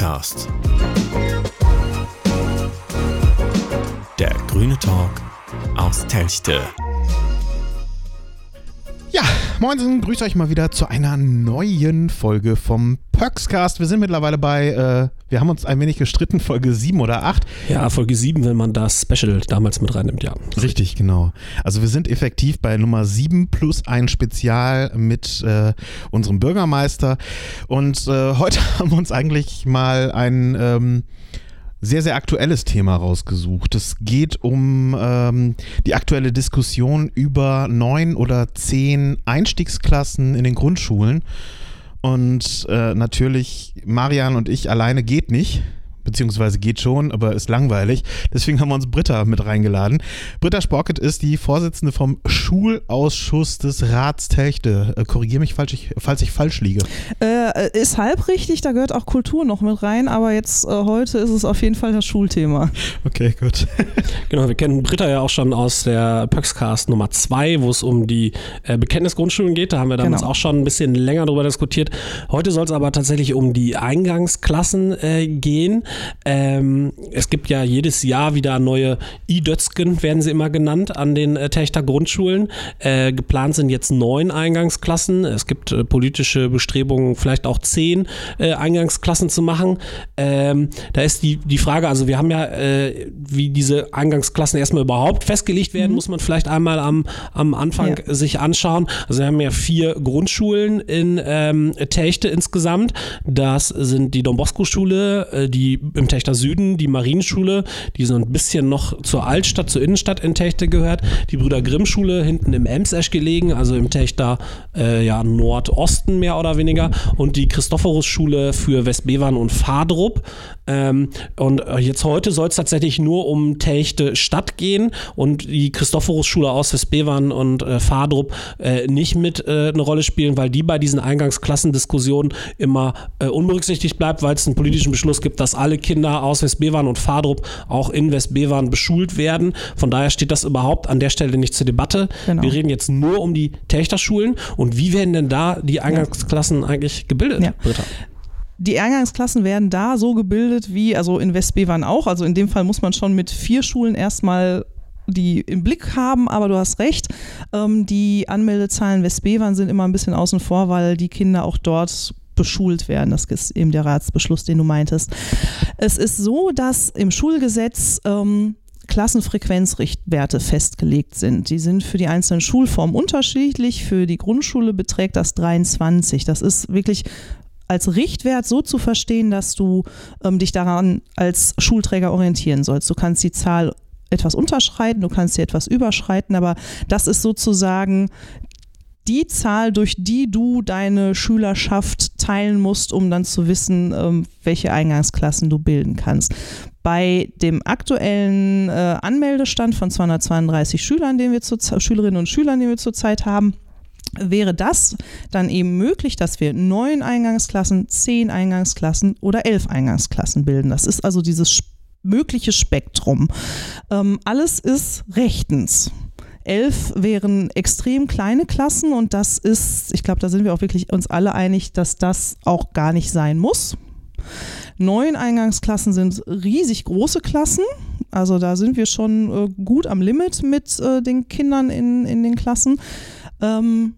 Pöxcast. Der grüne Talk aus Telchte. Ja, moin, grüßt euch mal wieder zu einer neuen Folge vom Pöxcast. Wir sind mittlerweile bei, äh, wir haben uns ein wenig gestritten, Folge 7 oder 8. Ja, Folge 7, wenn man das Special damals mit reinnimmt, ja. Richtig, genau. Also wir sind effektiv bei Nummer 7 plus ein Spezial mit äh, unserem Bürgermeister. Und äh, heute haben wir uns eigentlich mal ein... Ähm, sehr, sehr aktuelles Thema rausgesucht. Es geht um ähm, die aktuelle Diskussion über neun oder zehn Einstiegsklassen in den Grundschulen. Und äh, natürlich, Marian und ich alleine geht nicht beziehungsweise geht schon, aber ist langweilig. Deswegen haben wir uns Britta mit reingeladen. Britta Sporket ist die Vorsitzende vom Schulausschuss des Rats Techte. Äh, Korrigiere mich, falls ich, falls ich falsch liege. Äh, ist halb richtig, da gehört auch Kultur noch mit rein, aber jetzt äh, heute ist es auf jeden Fall das Schulthema. Okay, gut. genau, wir kennen Britta ja auch schon aus der Pöxcast Nummer 2, wo es um die äh, Bekenntnisgrundschulen geht. Da haben wir damals genau. auch schon ein bisschen länger darüber diskutiert. Heute soll es aber tatsächlich um die Eingangsklassen äh, gehen. Ähm, es gibt ja jedes Jahr wieder neue I-Dötzken, werden sie immer genannt, an den äh, Techter Grundschulen. Äh, geplant sind jetzt neun Eingangsklassen. Es gibt äh, politische Bestrebungen, vielleicht auch zehn äh, Eingangsklassen zu machen. Ähm, da ist die, die Frage, also wir haben ja, äh, wie diese Eingangsklassen erstmal überhaupt festgelegt werden, mhm. muss man vielleicht einmal am, am Anfang ja. sich anschauen. Also wir haben ja vier Grundschulen in ähm, Techte insgesamt. Das sind die Don Bosco-Schule, äh, die im Techter Süden, die Marienschule, die so ein bisschen noch zur Altstadt, zur Innenstadt in Techte gehört, die Brüder Grimm Schule hinten im Emsesch gelegen, also im Techter äh, ja, Nordosten mehr oder weniger und die Christophorus Schule für Westbevern und Fadrup. Ähm, und äh, jetzt heute soll es tatsächlich nur um Techte Stadt gehen und die Christophorus Schule aus Westbevern und äh, Fadrup äh, nicht mit äh, eine Rolle spielen, weil die bei diesen Eingangsklassendiskussionen immer äh, unberücksichtigt bleibt, weil es einen politischen Beschluss gibt, dass alle alle Kinder aus Westbevern und Fadrup auch in Westbevern beschult werden. Von daher steht das überhaupt an der Stelle nicht zur Debatte. Genau. Wir reden jetzt nur um die Techterschulen und wie werden denn da die Eingangsklassen ja. eigentlich gebildet, ja. Britta? Die Eingangsklassen werden da so gebildet wie, also in Westbevern auch. Also in dem Fall muss man schon mit vier Schulen erstmal die im Blick haben, aber du hast recht, ähm, die Anmeldezahlen Westbevern sind immer ein bisschen außen vor, weil die Kinder auch dort beschult werden. Das ist eben der Ratsbeschluss, den du meintest. Es ist so, dass im Schulgesetz ähm, Klassenfrequenzrichtwerte festgelegt sind. Die sind für die einzelnen Schulformen unterschiedlich. Für die Grundschule beträgt das 23. Das ist wirklich als Richtwert so zu verstehen, dass du ähm, dich daran als Schulträger orientieren sollst. Du kannst die Zahl etwas unterschreiten, du kannst sie etwas überschreiten, aber das ist sozusagen die Zahl, durch die du deine Schülerschaft teilen musst, um dann zu wissen, ähm, welche Eingangsklassen du bilden kannst. Bei dem aktuellen äh, Anmeldestand von 232 Schülern, den wir zu, Schülerinnen und Schülern, den wir zurzeit haben, wäre das dann eben möglich, dass wir neun Eingangsklassen, zehn Eingangsklassen oder elf Eingangsklassen bilden. Das ist also dieses mögliche Spektrum. Ähm, alles ist rechtens. Elf wären extrem kleine Klassen und das ist, ich glaube, da sind wir auch wirklich uns alle einig, dass das auch gar nicht sein muss. Neun Eingangsklassen sind riesig große Klassen. Also da sind wir schon äh, gut am Limit mit äh, den Kindern in, in den Klassen. Ähm,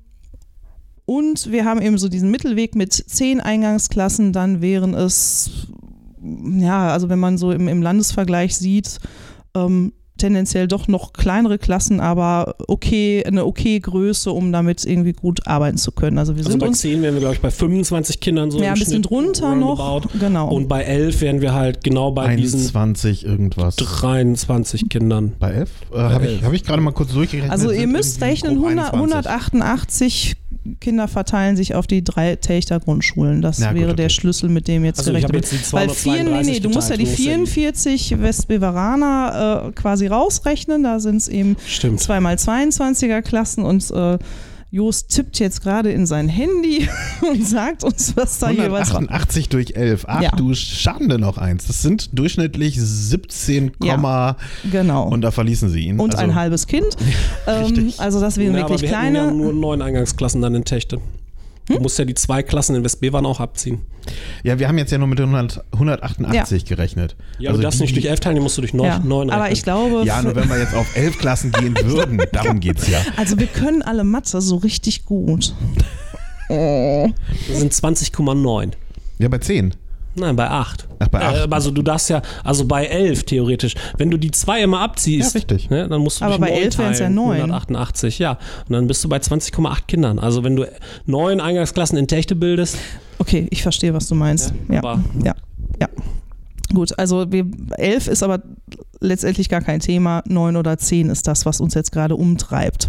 und wir haben eben so diesen Mittelweg mit zehn Eingangsklassen, dann wären es, ja, also wenn man so im, im Landesvergleich sieht, ähm, tendenziell doch noch kleinere Klassen, aber okay, eine okay Größe, um damit irgendwie gut arbeiten zu können. Also wir also sind bei uns 10 wären wir, glaube ich, bei 25 Kindern so. Ja, ein bisschen drunter noch. Genau. Und bei 11 wären wir halt genau bei 21 diesen irgendwas. 23 Kindern. Bei 11? Äh, Habe ich, hab ich gerade mal kurz durchgerechnet. Also ihr müsst rechnen, 100, 188 Kinder verteilen sich auf die drei Techter Grundschulen. Das ja, wäre gut, der Schlüssel, mit dem jetzt also gerechnet wird. Weil vier, nee, nee, du musst ja die 44 Westbeveraner äh, quasi rausrechnen. Da sind es eben Stimmt. zweimal 22er Klassen und äh, Jost tippt jetzt gerade in sein Handy und sagt uns, was da jeweils war. 88 durch 11. Ach ja. du Schande noch eins. Das sind durchschnittlich 17, ja, genau. und da verließen sie ihn. Und also, ein halbes Kind. ähm, also das wären ja, wirklich aber wir kleine. Ja nur neun Eingangsklassen dann in Techte. Du musst ja die zwei Klassen in Westbevern auch abziehen. Ja, wir haben jetzt ja nur mit 100, 188 gerechnet. Ja, also du darfst nicht durch elf teilen, die musst du durch neun, Ja, neun aber rechnen. ich glaube, Ja, nur wenn wir jetzt auf elf Klassen gehen würden, darum geht's ja. also wir können alle Mathe so richtig gut. Das sind 20,9. Ja, bei zehn. Nein, bei 8. Ach, bei acht. also du darfst ja, also bei 11 theoretisch. Wenn du die zwei immer abziehst, Ja, richtig. Ne, dann musst du Aber bei neun 11 wären's ja teilen, neun. 188, ja. Und dann bist du bei 20,8 Kindern. Also wenn du neun Eingangsklassen in Techte bildest, Okay, ich verstehe, was du meinst. Ja, aber ja, ja. Gut, also wir, elf ist aber letztendlich gar kein Thema. Neun oder zehn ist das, was uns jetzt gerade umtreibt.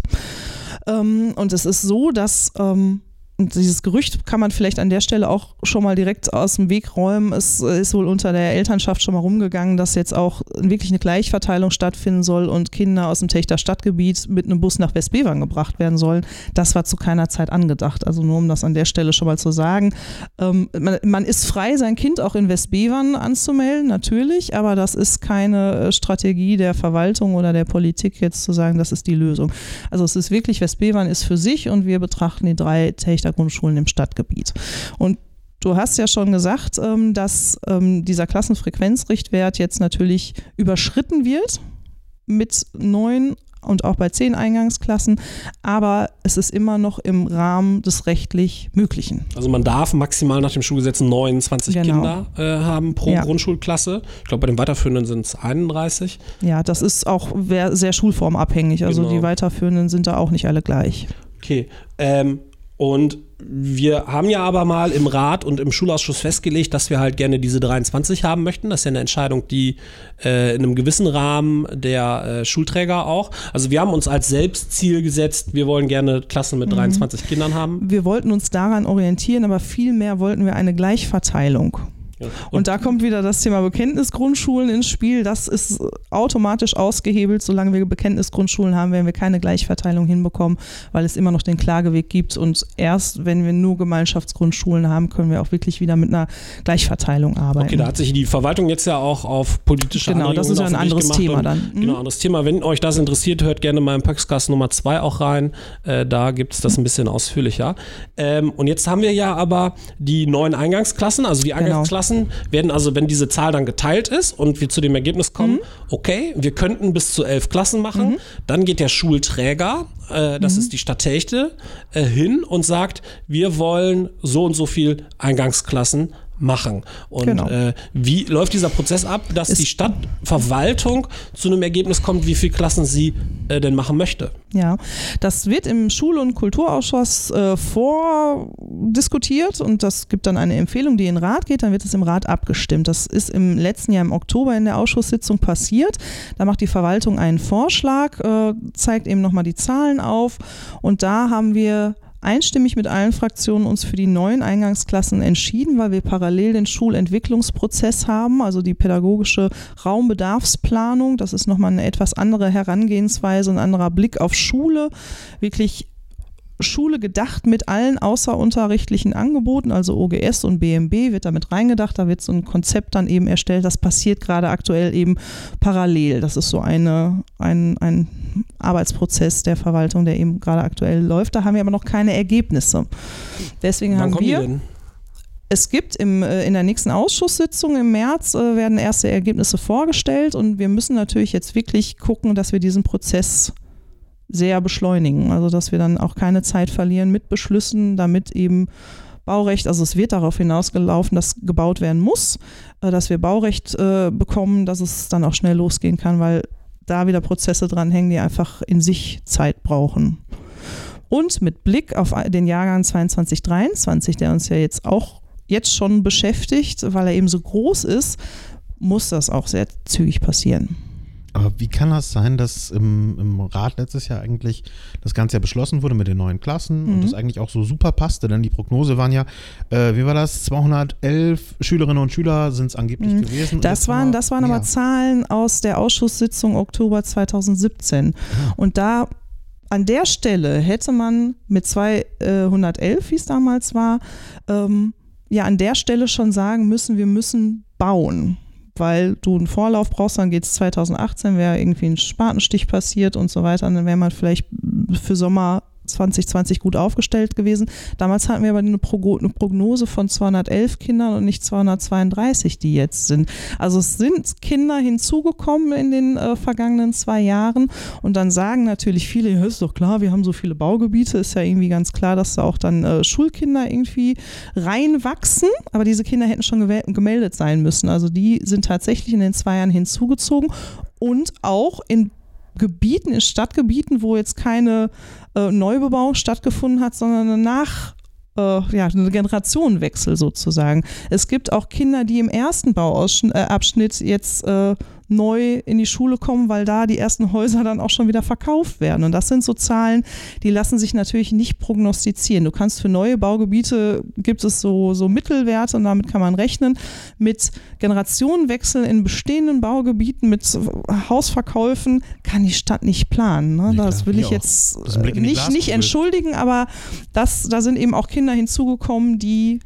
Ähm, und es ist so, dass ähm, und dieses Gerücht kann man vielleicht an der Stelle auch schon mal direkt aus dem Weg räumen. Es ist wohl unter der Elternschaft schon mal rumgegangen, dass jetzt auch wirklich eine Gleichverteilung stattfinden soll und Kinder aus dem Techter Stadtgebiet mit einem Bus nach Westbevern gebracht werden sollen. Das war zu keiner Zeit angedacht. Also nur um das an der Stelle schon mal zu sagen. Ähm, man, man ist frei, sein Kind auch in Westbevern anzumelden, natürlich, aber das ist keine äh, Strategie der Verwaltung oder der Politik, jetzt zu sagen, das ist die Lösung. Also es ist wirklich, Westbevern ist für sich und wir betrachten die drei Techter Grundschulen im Stadtgebiet. Und Du hast ja schon gesagt, ähm, dass ähm, dieser Klassenfrequenzrichtwert jetzt natürlich überschritten wird mit neun und auch bei zehn Eingangsklassen, aber es ist immer noch im Rahmen des rechtlich Möglichen. also man darf maximal nach dem Schulgesetz 29 Genau. Kinder äh, haben pro Ja. Grundschulklasse. Ich glaube, bei den weiterführenden sind es 31. Ja, das ist auch sehr schulformabhängig. Also Genau. die weiterführenden sind da auch nicht alle gleich. Okay. Ähm, und wir haben ja aber mal im Rat und im Schulausschuss festgelegt, dass wir halt gerne diese 23 haben möchten. Das ist ja eine Entscheidung, die äh, in einem gewissen Rahmen der äh, Schulträger auch. Also wir haben uns als Selbstziel gesetzt, wir wollen gerne Klassen mit 23 Kindern haben. Wir wollten uns daran orientieren, aber vielmehr wollten wir eine Gleichverteilung. Und da kommt wieder das Thema Bekenntnisgrundschulen ins Spiel. Das ist automatisch ausgehebelt. Solange wir Bekenntnisgrundschulen haben, werden wir keine Gleichverteilung hinbekommen, weil es immer noch den Klageweg gibt. Und erst wenn wir nur Gemeinschaftsgrundschulen haben, können wir auch wirklich wieder mit einer Gleichverteilung arbeiten. Okay, da hat sich die Verwaltung jetzt ja auch auf politische Genau, das ist ja ein anderes Thema dann. Mhm. Genau, anderes Thema. Wenn euch das interessiert, hört gerne mal im Paxcast Nummer 2 auch rein. Äh, da gibt es das ein bisschen ausführlicher. Ähm, und jetzt haben wir ja aber die neuen Eingangsklassen. Also die Genau. Eingangsklassen werden also, wenn diese Zahl dann geteilt ist und wir zu dem Ergebnis kommen, Mhm. okay, wir könnten bis zu elf Klassen machen, dann geht der Schulträger, äh, Mhm. das ist die Stadt Techte, äh, hin und sagt, wir wollen so und so viel Eingangsklassen machen. Und Genau. äh, wie läuft dieser Prozess ab, dass Es- die Stadtverwaltung zu einem Ergebnis kommt, wie viele Klassen sie äh, denn machen möchte? Ja, das wird im Schul- und Kulturausschuss äh, vordiskutiert und das gibt dann eine Empfehlung, die in den Rat geht, dann wird es im Rat abgestimmt. Das ist im letzten Jahr im Oktober in der Ausschusssitzung passiert. Da macht die Verwaltung einen Vorschlag, äh, zeigt eben nochmal die Zahlen auf und da haben wir einstimmig mit allen Fraktionen uns für die neuen Eingangsklassen entschieden, weil wir parallel den Schulentwicklungsprozess haben, also die pädagogische Raumbedarfsplanung. Das ist nochmal eine etwas andere Herangehensweise, ein anderer Blick auf Schule. Wirklich Schule gedacht mit allen außerunterrichtlichen Angeboten, also OGS und BMB wird damit reingedacht. Da wird so ein Konzept dann eben erstellt. Das passiert gerade aktuell eben parallel. Das ist so eine, ein, ein Arbeitsprozess der Verwaltung, der eben gerade aktuell läuft. Da haben wir aber noch keine Ergebnisse. Deswegen Wann haben wir. Es gibt im, äh, in der nächsten Ausschusssitzung im März äh, werden erste Ergebnisse vorgestellt und wir müssen natürlich jetzt wirklich gucken, dass wir diesen Prozess sehr beschleunigen. Also dass wir dann auch keine Zeit verlieren mit Beschlüssen, damit eben Baurecht, also es wird darauf hinausgelaufen, dass gebaut werden muss, äh, dass wir Baurecht äh, bekommen, dass es dann auch schnell losgehen kann, weil da wieder Prozesse dranhängen, die einfach in sich Zeit brauchen. Und mit Blick auf den Jahrgang 2023, der uns ja jetzt auch jetzt schon beschäftigt, weil er eben so groß ist, muss das auch sehr zügig passieren. Aber wie kann das sein, dass im, im Rat letztes Jahr eigentlich das Ganze ja beschlossen wurde mit den neuen Klassen und Mhm. das eigentlich auch so super passte? Denn die Prognose waren ja, äh, wie war das? 211 Schülerinnen und Schüler sind es angeblich Mhm. gewesen. und Das waren, das waren aber. Zahlen aus der Ausschusssitzung Oktober 2017. Und da an der Stelle hätte man mit 211, wie es damals war, ähm, ja an der Stelle schon sagen müssen, wir müssen bauen. Weil du einen Vorlauf brauchst, dann geht es 2018, wäre irgendwie ein Spatenstich passiert und so weiter. Dann wäre man vielleicht für Sommer 2020 gut aufgestellt gewesen. Damals hatten wir aber eine, Prognose von 211 Kindern und nicht 232, die jetzt sind. Also es sind Kinder hinzugekommen in den äh, vergangenen zwei Jahren und dann sagen natürlich viele, ja, ist doch klar, wir haben so viele Baugebiete, ist ja irgendwie ganz klar, dass da auch dann äh, Schulkinder irgendwie reinwachsen, aber diese Kinder hätten schon gemeldet sein müssen. Also die sind tatsächlich in den zwei Jahren hinzugezogen und auch in Gebieten, in Stadtgebieten, wo jetzt keine äh, Neubebauung stattgefunden hat, sondern eine Nach- äh, ja, eine Generationenwechsel sozusagen. Es gibt auch Kinder, die im ersten Bauabschnitt äh, jetzt äh, neu in die Schule kommen, weil da die ersten Häuser dann auch schon wieder verkauft werden. Und das sind so Zahlen, die lassen sich natürlich nicht prognostizieren. Du kannst für neue Baugebiete gibt es so, so Mittelwerte und damit kann man rechnen. Mit Generationenwechsel in bestehenden Baugebieten, mit Hausverkäufen kann die Stadt nicht planen. Ne? Das will ich jetzt nicht, nicht entschuldigen, aber das, da sind eben auch Kinder hinzugekommen, die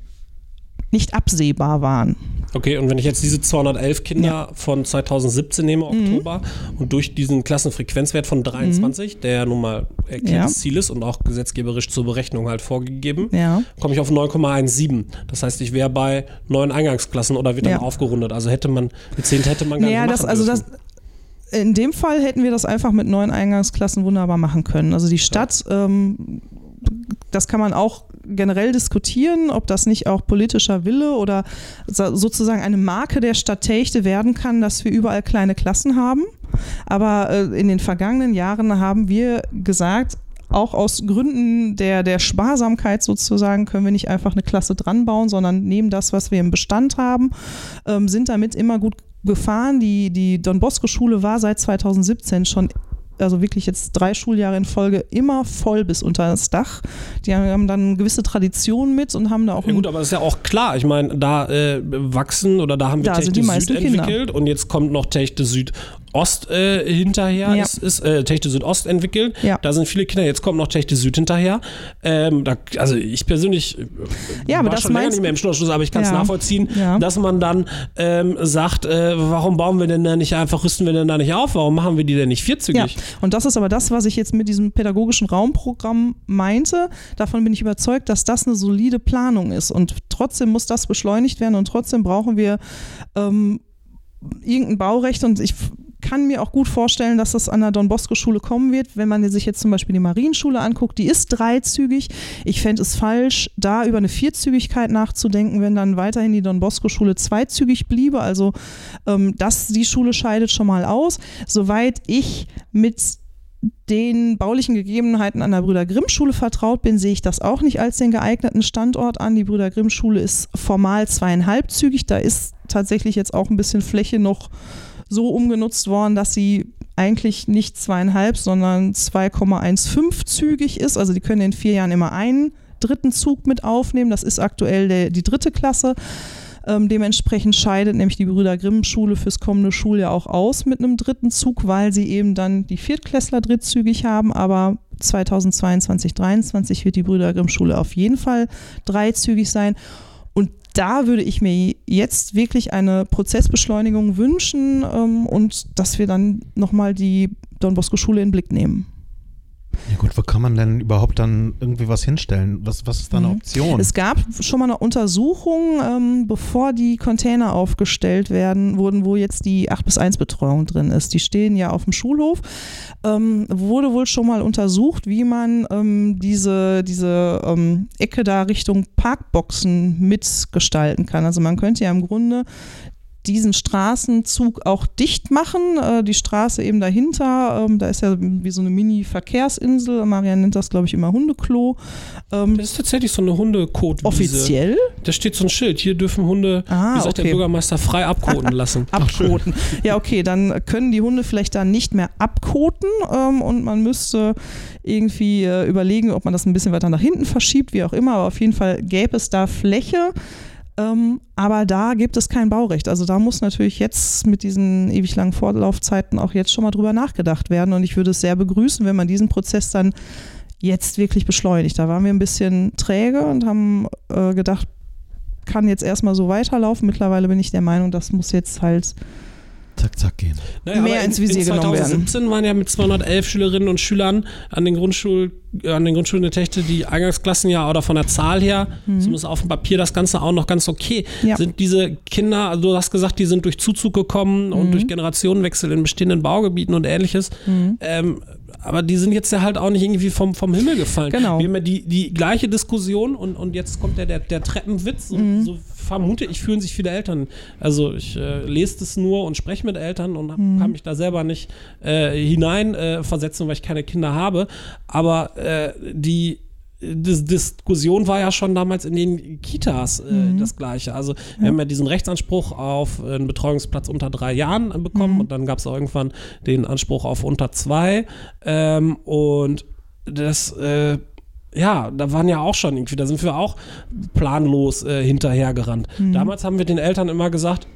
nicht absehbar waren. Okay, und wenn ich jetzt diese 211 Kinder ja. von 2017 nehme, mhm. Oktober, mhm. und durch diesen Klassenfrequenzwert von 23, mhm. der ja nun mal erklärtes ja. Ziel ist und auch gesetzgeberisch zur Berechnung halt vorgegeben, ja. komme ich auf 9,17. Das heißt, ich wäre bei neun Eingangsklassen oder wird dann aufgerundet. Also hätte man, 10 hätte man gar naja, nicht das, also das in dem Fall hätten wir das einfach mit neun Eingangsklassen wunderbar machen können. Also die Stadt, ähm, das kann man auch generell diskutieren, ob das nicht auch politischer Wille oder sozusagen eine Marke der Stadt Techte werden kann, dass wir überall kleine Klassen haben. Aber äh, in den vergangenen Jahren haben wir gesagt, auch aus Gründen der, der Sparsamkeit sozusagen können wir nicht einfach eine Klasse dran bauen, sondern nehmen das, was wir im Bestand haben, ähm, sind damit immer gut gefahren. Die, die Don Bosco Schule war seit 2017 schon also wirklich jetzt drei Schuljahre in Folge immer voll bis unter das Dach. Die haben dann eine gewisse Tradition mit und haben da auch. Ja, gut, aber das ist ja auch klar. Ich meine, da äh, wachsen oder da haben wir da Techte Süd entwickelt Kinder. und jetzt kommt noch Techte Süd Ost äh, hinterher, ja. ist, ist äh, Techte Südost entwickelt. Ja. Da sind viele Kinder, jetzt kommt noch Techte Süd hinterher. Ähm, da, also ich persönlich äh, ja, aber war das schon länger nicht mehr im Schluss, aber ich kann es ja. nachvollziehen, dass man dann ähm, sagt, äh, warum bauen wir denn da nicht einfach, rüsten wir denn da nicht auf? Warum machen wir die denn nicht vierzügig? Ja. Und das ist aber das, was ich jetzt mit diesem pädagogischen Raumprogramm meinte. Davon bin ich überzeugt, dass das eine solide Planung ist. Und trotzdem muss das beschleunigt werden und trotzdem brauchen wir ähm, irgendein Baurecht und ich kann mir auch gut vorstellen, dass das an der Don Bosco Schule kommen wird. Wenn man sich jetzt zum Beispiel die Marienschule anguckt, die ist dreizügig. Ich fände es falsch, da über eine Vierzügigkeit nachzudenken, wenn dann weiterhin die Don Bosco Schule zweizügig bliebe. Also ähm, das, die Schule scheidet schon mal aus. Soweit ich mit den baulichen Gegebenheiten an der Brüder Grimm Schule vertraut bin, sehe ich das auch nicht als den geeigneten Standort an. Die Brüder Grimm Schule ist formal zweieinhalbzügig. Da ist tatsächlich jetzt auch ein bisschen Fläche noch so umgenutzt worden, dass sie eigentlich nicht zweieinhalb, sondern 2,15 zügig ist. Also die können in vier Jahren immer einen dritten Zug mit aufnehmen. Das ist aktuell der, die dritte Klasse. Ähm, dementsprechend scheidet nämlich die Brüder Grimm Schule fürs kommende Schuljahr auch aus mit einem dritten Zug, weil sie eben dann die Viertklässler drittzügig haben. Aber 2022, 2023 wird die Brüder Grimm Schule auf jeden Fall dreizügig sein da würde ich mir jetzt wirklich eine Prozessbeschleunigung wünschen ähm, und dass wir dann nochmal die Don Bosco Schule in Blick nehmen. Ja gut, wo kann man denn überhaupt dann irgendwie was hinstellen? Was, was ist da eine mhm. Option? Es gab schon mal eine Untersuchung, ähm, bevor die Container aufgestellt werden, wurden, wo jetzt die 8 bis 1 Betreuung drin ist. Die stehen ja auf dem Schulhof. Ähm, wurde wohl schon mal untersucht, wie man ähm, diese, diese ähm, Ecke da Richtung Parkboxen mitgestalten kann. Also man könnte ja im Grunde diesen Straßenzug auch dicht machen. Äh, die Straße eben dahinter, ähm, da ist ja wie so eine Mini-Verkehrsinsel. Marianne nennt das, glaube ich, immer Hundeklo. Ähm, das ist tatsächlich so eine Hundekotwiese. Offiziell? Da steht so ein Schild. Hier dürfen Hunde, ah, wie sagt okay. der Bürgermeister, frei abkoten lassen. abkoten. ja, okay, dann können die Hunde vielleicht da nicht mehr abkoten ähm, und man müsste irgendwie äh, überlegen, ob man das ein bisschen weiter nach hinten verschiebt, wie auch immer. Aber auf jeden Fall gäbe es da Fläche ähm, aber da gibt es kein Baurecht. Also da muss natürlich jetzt mit diesen ewig langen Vorlaufzeiten auch jetzt schon mal drüber nachgedacht werden. Und ich würde es sehr begrüßen, wenn man diesen Prozess dann jetzt wirklich beschleunigt. Da waren wir ein bisschen träge und haben äh, gedacht, kann jetzt erstmal so weiterlaufen. Mittlerweile bin ich der Meinung, das muss jetzt halt zack, zack gehen. Naja, Mehr ins Visier in, in genommen werden. 2017 waren ja mit 211 Schülerinnen und Schülern an den, Grundschul, an den Grundschulen der Techte die Eingangsklassen ja oder von der Zahl her, mhm. zumindest auf dem Papier, das Ganze auch noch ganz okay. Ja. Sind diese Kinder, also du hast gesagt, die sind durch Zuzug gekommen mhm. und durch Generationenwechsel in bestehenden Baugebieten und ähnliches. Mhm. Ähm, aber die sind jetzt ja halt auch nicht irgendwie vom, vom Himmel gefallen. Genau. Wir haben ja die, die gleiche Diskussion und, und jetzt kommt ja der, der Treppenwitz. So, mhm. so vermute ich, fühlen sich viele Eltern. Also ich äh, lese das nur und spreche mit Eltern und mhm. kann mich da selber nicht äh, hineinversetzen, äh, weil ich keine Kinder habe. Aber äh, die die Diskussion war ja schon damals in den Kitas äh, mhm. das gleiche. Also wir ja. haben ja diesen Rechtsanspruch auf einen Betreuungsplatz unter drei Jahren bekommen mhm. und dann gab es irgendwann den Anspruch auf unter zwei. Ähm, und das äh, ja, da waren ja auch schon irgendwie, da sind wir auch planlos äh, hinterhergerannt. Mhm. Damals haben wir den Eltern immer gesagt,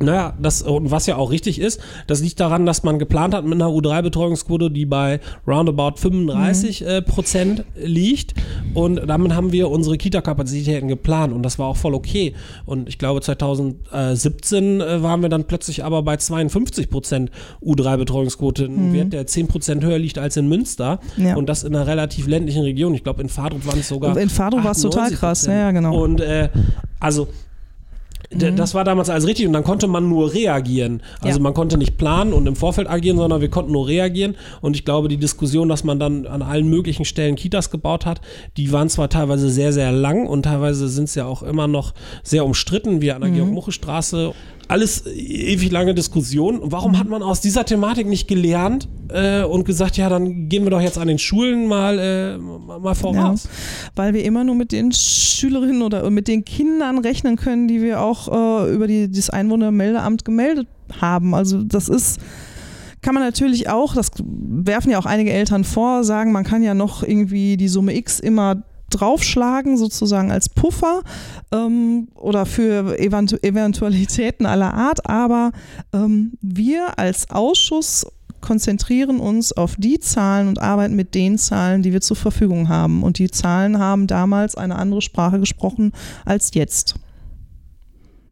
naja, das, und was ja auch richtig ist, das liegt daran, dass man geplant hat mit einer U3-Betreuungsquote, die bei roundabout 35 mhm. äh, Prozent liegt. Und damit haben wir unsere Kita-Kapazitäten geplant und das war auch voll okay. Und ich glaube, 2017 äh, waren wir dann plötzlich aber bei 52 Prozent U3-Betreuungsquote, ein mhm. Wert, der 10 Prozent höher liegt als in Münster. Ja. Und das in einer relativ ländlichen Region. Ich glaube, in Fadrup waren es sogar. In Fadrup war es total krass, ja, ja, genau. Und äh, also Mhm. Das war damals alles richtig und dann konnte man nur reagieren. Also ja. man konnte nicht planen und im Vorfeld agieren, sondern wir konnten nur reagieren. Und ich glaube, die Diskussion, dass man dann an allen möglichen Stellen Kitas gebaut hat, die waren zwar teilweise sehr, sehr lang und teilweise sind es ja auch immer noch sehr umstritten, wie an der mhm. Georg-Muche-Straße alles ewig lange Diskussion. Warum hat man aus dieser Thematik nicht gelernt äh, und gesagt, ja, dann gehen wir doch jetzt an den Schulen mal, äh, mal voraus? Ja, weil wir immer nur mit den Schülerinnen oder mit den Kindern rechnen können, die wir auch äh, über die, das Einwohnermeldeamt gemeldet haben. Also das ist kann man natürlich auch, das werfen ja auch einige Eltern vor, sagen, man kann ja noch irgendwie die Summe X immer draufschlagen, sozusagen als Puffer ähm, oder für Eventu Eventualitäten aller Art. Aber ähm, wir als Ausschuss konzentrieren uns auf die Zahlen und arbeiten mit den Zahlen, die wir zur Verfügung haben. Und die Zahlen haben damals eine andere Sprache gesprochen als jetzt.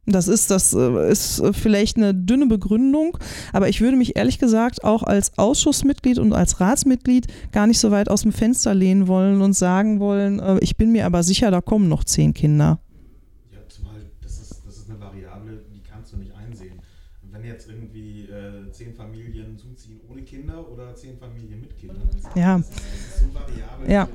Das ist, das äh, ist vielleicht eine dünne Begründung, aber ich würde mich ehrlich gesagt auch als Ausschussmitglied und als Ratsmitglied gar nicht so weit aus dem Fenster lehnen wollen und sagen wollen, äh, ich bin mir aber sicher, da kommen noch zehn Kinder. Ja, zumal das ist, das ist eine Variable, die kannst du nicht einsehen. Wenn jetzt irgendwie äh, zehn Familien zuziehen ohne Kinder oder zehn Familien mit Kindern. Ja. Das ist, so variabel. Ja.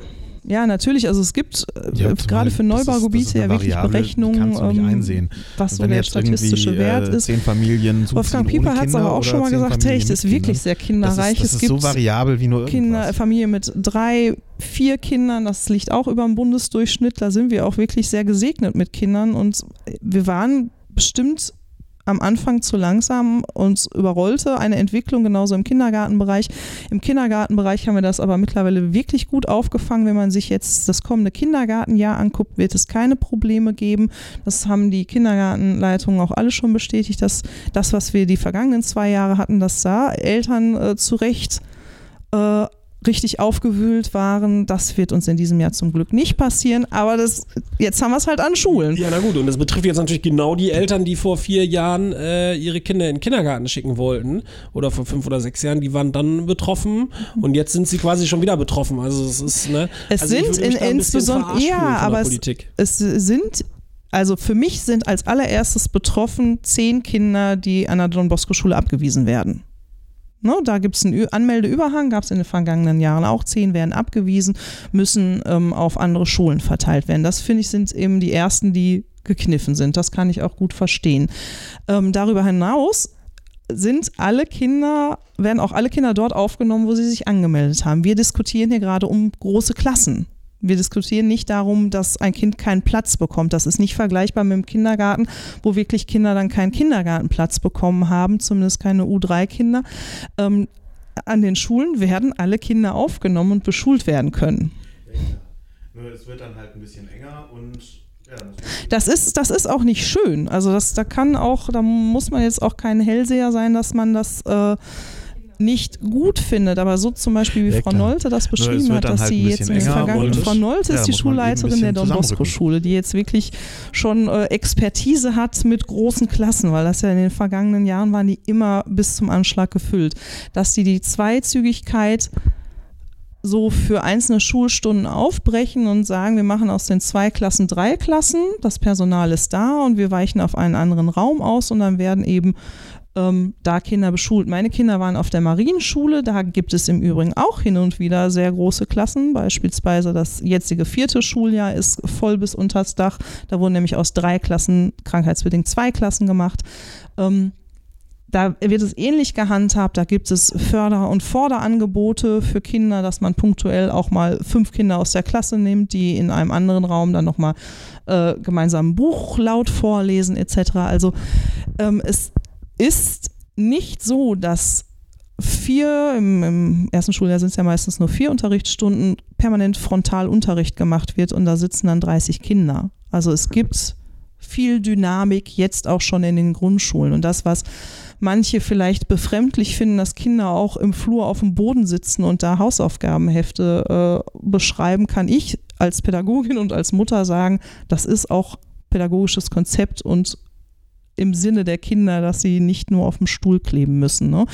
Ja, natürlich. Also es gibt äh, ja, gerade für Neubaugebiete ja wirklich Berechnungen, kannst du nicht ähm, einsehen. was so der statistische Wert äh, ist. Zehn Familien Wolfgang Pieper hat es aber auch schon mal gesagt, hey, es ist wirklich sehr kinderreich. Das ist, das ist so variabel wie nur irgendwas. Kinder, Familie mit drei, vier Kindern, das liegt auch über dem Bundesdurchschnitt. Da sind wir auch wirklich sehr gesegnet mit Kindern und wir waren bestimmt am Anfang zu langsam uns überrollte. Eine Entwicklung genauso im Kindergartenbereich. Im Kindergartenbereich haben wir das aber mittlerweile wirklich gut aufgefangen. Wenn man sich jetzt das kommende Kindergartenjahr anguckt, wird es keine Probleme geben. Das haben die Kindergartenleitungen auch alle schon bestätigt, dass das, was wir die vergangenen zwei Jahre hatten, dass da Eltern äh, zu Recht äh, richtig aufgewühlt waren. Das wird uns in diesem Jahr zum Glück nicht passieren, aber das, jetzt haben wir es halt an Schulen. Ja, na gut, und das betrifft jetzt natürlich genau die Eltern, die vor vier Jahren äh, ihre Kinder in den Kindergarten schicken wollten oder vor fünf oder sechs Jahren, die waren dann betroffen und jetzt sind sie quasi schon wieder betroffen. Also es ist, ne? Es also sind in, insbesondere, ja, aber es, es sind also für mich sind als allererstes betroffen zehn Kinder, die an der Don Bosco Schule abgewiesen werden. Ne, da gibt es einen Anmeldeüberhang, gab es in den vergangenen Jahren auch. Zehn werden abgewiesen, müssen ähm, auf andere Schulen verteilt werden. Das finde ich sind eben die ersten, die gekniffen sind. Das kann ich auch gut verstehen. Ähm, darüber hinaus sind alle Kinder, werden auch alle Kinder dort aufgenommen, wo sie sich angemeldet haben. Wir diskutieren hier gerade um große Klassen. Wir diskutieren nicht darum, dass ein Kind keinen Platz bekommt. Das ist nicht vergleichbar mit dem Kindergarten, wo wirklich Kinder dann keinen Kindergartenplatz bekommen haben, zumindest keine U3-Kinder. Ähm, an den Schulen werden alle Kinder aufgenommen und beschult werden können. Nur es wird dann halt ein bisschen enger und ja, das ist, das ist auch nicht schön. Also das, da kann auch, da muss man jetzt auch kein Hellseher sein, dass man das äh, nicht gut findet, aber so zum Beispiel wie ja, Frau Nolte das beschrieben hat, dass halt sie jetzt in den vergangenen, Frau Nolte ist ja, die Schulleiterin der Don Bosco Schule, die jetzt wirklich schon äh, Expertise hat mit großen Klassen, weil das ja in den vergangenen Jahren waren die immer bis zum Anschlag gefüllt, dass die die Zweizügigkeit so für einzelne Schulstunden aufbrechen und sagen, wir machen aus den zwei Klassen drei Klassen, das Personal ist da und wir weichen auf einen anderen Raum aus und dann werden eben ähm, da Kinder beschult. Meine Kinder waren auf der Marienschule, da gibt es im Übrigen auch hin und wieder sehr große Klassen, beispielsweise das jetzige vierte Schuljahr ist voll bis unters Dach, da wurden nämlich aus drei Klassen krankheitsbedingt zwei Klassen gemacht. Ähm, da wird es ähnlich gehandhabt. Da gibt es Förder- und Forderangebote für Kinder, dass man punktuell auch mal fünf Kinder aus der Klasse nimmt, die in einem anderen Raum dann nochmal äh, gemeinsam ein Buch laut vorlesen etc. Also ähm, es ist nicht so, dass vier, im, im ersten Schuljahr sind es ja meistens nur vier Unterrichtsstunden, permanent Frontalunterricht gemacht wird und da sitzen dann 30 Kinder. Also es gibt viel Dynamik jetzt auch schon in den Grundschulen und das, was manche vielleicht befremdlich finden, dass Kinder auch im Flur auf dem Boden sitzen und da Hausaufgabenhefte äh, beschreiben, kann ich als Pädagogin und als Mutter sagen, das ist auch pädagogisches Konzept und im Sinne der Kinder, dass sie nicht nur auf dem Stuhl kleben müssen. Ne?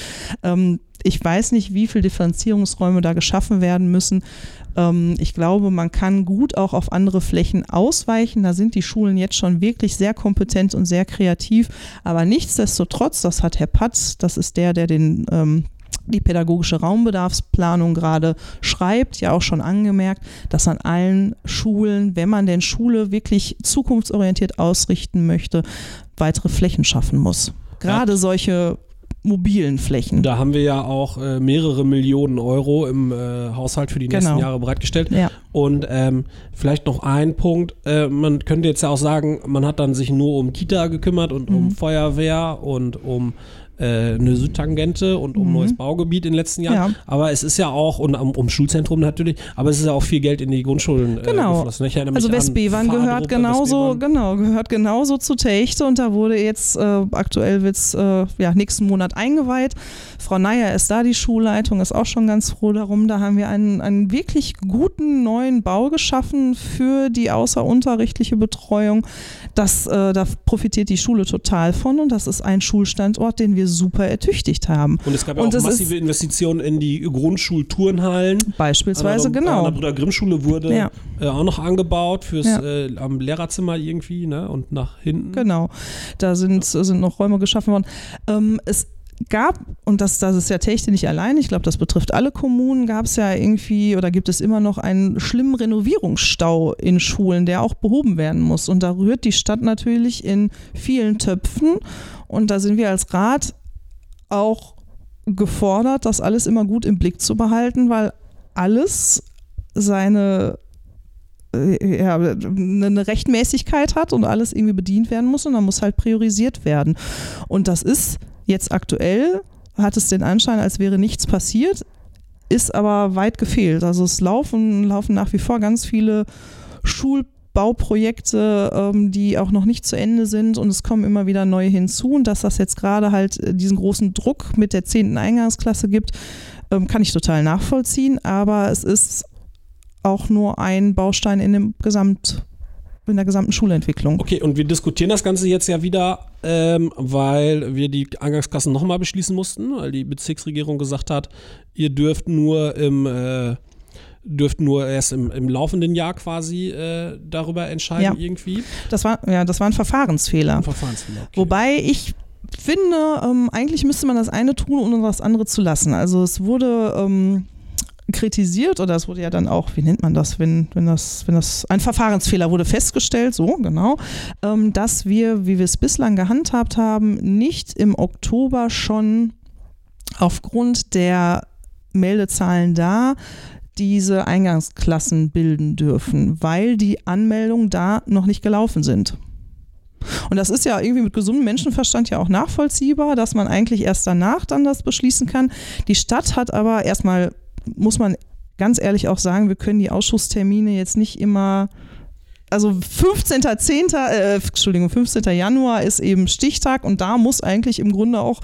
Ähm, ich weiß nicht, wie viele Differenzierungsräume da geschaffen werden müssen. Ähm, ich glaube, man kann gut auch auf andere Flächen ausweichen. Da sind die Schulen jetzt schon wirklich sehr kompetent und sehr kreativ. Aber nichtsdestotrotz, das hat Herr Patz, das ist der, der den ähm, die pädagogische Raumbedarfsplanung gerade schreibt, ja auch schon angemerkt, dass an allen Schulen, wenn man denn Schule wirklich zukunftsorientiert ausrichten möchte, weitere Flächen schaffen muss. Gerade ja. solche mobilen Flächen. Da haben wir ja auch äh, mehrere Millionen Euro im äh, Haushalt für die nächsten genau. Jahre bereitgestellt. Ja. Und ähm, vielleicht noch ein Punkt, äh, man könnte jetzt ja auch sagen, man hat dann sich nur um Kita gekümmert und mhm. um Feuerwehr und um äh, eine Südtangente und um mhm. neues Baugebiet in den letzten Jahren. Ja. Aber es ist ja auch, und um, um, Schulzentrum natürlich, aber es ist ja auch viel Geld in die Grundschulen äh, genau. geflossen. Ich also Westbevern gehört genauso, genau, gehört genauso zu Techte und da wurde jetzt, äh, aktuell wird es äh, ja, nächsten Monat eingeweiht. Frau Neier ist da, die Schulleitung ist auch schon ganz froh darum. Da haben wir einen, einen wirklich guten neuen Bau geschaffen für die außerunterrichtliche Betreuung. Das, äh, da profitiert die Schule total von und das ist ein Schulstandort, den wir super ertüchtigt haben. Und es gab ja auch massive Investitionen in die Grundschulturnhallen. Beispielsweise, an der, genau. An der Bruder Grimm Schule wurde ja. äh, auch noch angebaut fürs ja. äh, am Lehrerzimmer irgendwie, ne? Und nach hinten. Genau. Da sind, sind noch Räume geschaffen worden. Ähm, es gab, und das, das ist ja Techte nicht allein, ich glaube, das betrifft alle Kommunen, gab es ja irgendwie oder gibt es immer noch einen schlimmen Renovierungsstau in Schulen, der auch behoben werden muss. Und da rührt die Stadt natürlich in vielen Töpfen. Und da sind wir als Rat auch gefordert, das alles immer gut im Blick zu behalten, weil alles seine äh, ja, eine Rechtmäßigkeit hat und alles irgendwie bedient werden muss und dann muss halt priorisiert werden. Und das ist Jetzt aktuell hat es den Anschein, als wäre nichts passiert, ist aber weit gefehlt. Also es laufen, laufen nach wie vor ganz viele Schulbauprojekte, ähm, die auch noch nicht zu Ende sind und es kommen immer wieder neue hinzu. Und dass das jetzt gerade halt äh, diesen großen Druck mit der zehnten Eingangsklasse gibt, ähm, kann ich total nachvollziehen. Aber es ist auch nur ein Baustein in dem Gesamt in der gesamten Schulentwicklung. Okay, und wir diskutieren das Ganze jetzt ja wieder, ähm, weil wir die Eingangsklassen nochmal beschließen mussten, weil die Bezirksregierung gesagt hat, ihr dürft nur im äh, dürft nur erst im, im laufenden Jahr quasi äh, darüber entscheiden ja. irgendwie. Das war ja, das war ein Verfahrensfehler. Ein Verfahrensfehler. Okay. Wobei ich finde, ähm, eigentlich müsste man das eine tun, ohne das andere zu lassen. Also es wurde ähm, kritisiert oder es wurde ja dann auch, wie nennt man das, wenn, wenn das, wenn das ein Verfahrensfehler wurde festgestellt, so genau, ähm, dass wir, wie wir es bislang gehandhabt haben, nicht im Oktober schon aufgrund der Meldezahlen da diese Eingangsklassen bilden dürfen, weil die Anmeldungen da noch nicht gelaufen sind. Und das ist ja irgendwie mit gesundem Menschenverstand ja auch nachvollziehbar, dass man eigentlich erst danach dann das beschließen kann. Die Stadt hat aber erstmal muss man ganz ehrlich auch sagen, wir können die Ausschusstermine jetzt nicht immer also 15.10., äh, Entschuldigung, 15. Januar ist eben Stichtag und da muss eigentlich im Grunde auch